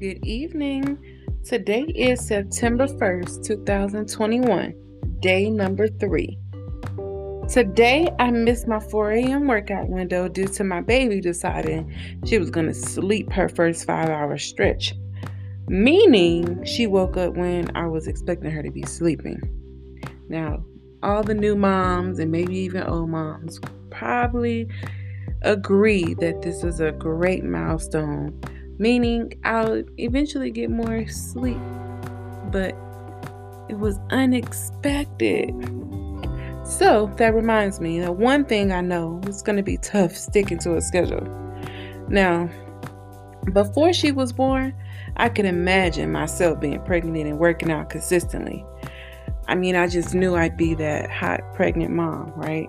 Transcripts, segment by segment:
Good evening. Today is September 1st, 2021, day number three. Today, I missed my 4 a.m. workout window due to my baby deciding she was going to sleep her first five hour stretch, meaning she woke up when I was expecting her to be sleeping. Now, all the new moms and maybe even old moms probably agree that this is a great milestone meaning I'll eventually get more sleep. But it was unexpected. So that reminds me that one thing I know it's going to be tough sticking to a schedule. Now, before she was born, I could imagine myself being pregnant and working out consistently. I mean, I just knew I'd be that hot pregnant mom, right?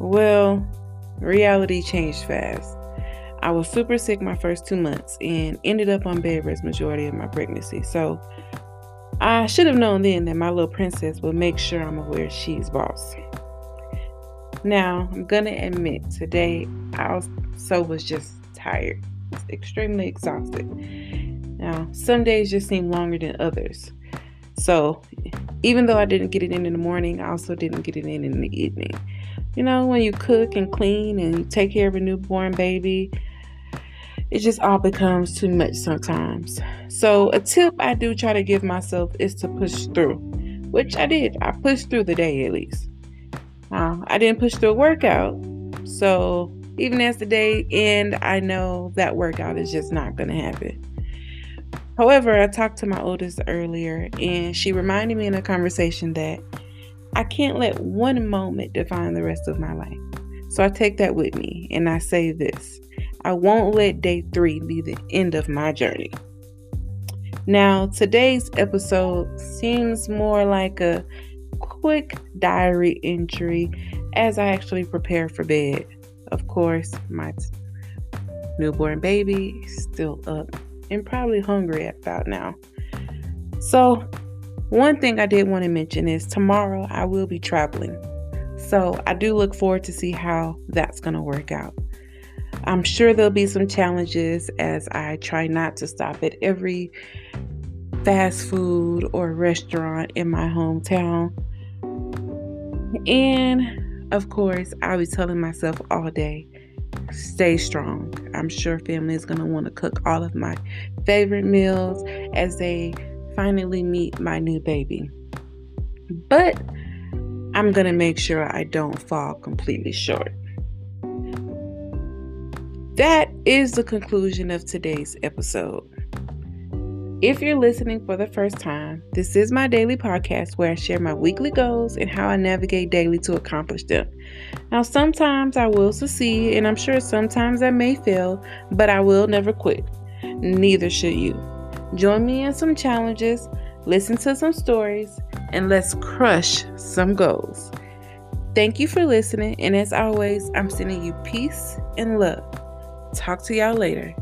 Well, reality changed fast. I was super sick my first two months and ended up on bed rest majority of my pregnancy. So I should have known then that my little princess would make sure I'm aware she's boss. Now, I'm gonna admit today I also was just tired, extremely exhausted. Now, some days just seem longer than others. So, even though I didn't get it in in the morning, I also didn't get it in in the evening. You know, when you cook and clean and take care of a newborn baby, it just all becomes too much sometimes. So, a tip I do try to give myself is to push through, which I did. I pushed through the day at least. Uh, I didn't push through a workout. So, even as the day end, I know that workout is just not going to happen. However, I talked to my oldest earlier, and she reminded me in a conversation that I can't let one moment define the rest of my life. So I take that with me and I say this I won't let day three be the end of my journey. Now, today's episode seems more like a quick diary entry as I actually prepare for bed. Of course, my newborn baby is still up and probably hungry about now. So, one thing I did want to mention is tomorrow I will be traveling. So, I do look forward to see how that's going to work out. I'm sure there'll be some challenges as I try not to stop at every fast food or restaurant in my hometown. And of course, I'll be telling myself all day stay strong. I'm sure family is going to want to cook all of my favorite meals as they finally meet my new baby. But I'm going to make sure I don't fall completely short. That is the conclusion of today's episode. If you're listening for the first time, this is my daily podcast where I share my weekly goals and how I navigate daily to accomplish them. Now, sometimes I will succeed, and I'm sure sometimes I may fail, but I will never quit. Neither should you. Join me in some challenges, listen to some stories, and let's crush some goals. Thank you for listening, and as always, I'm sending you peace and love. Talk to y'all later.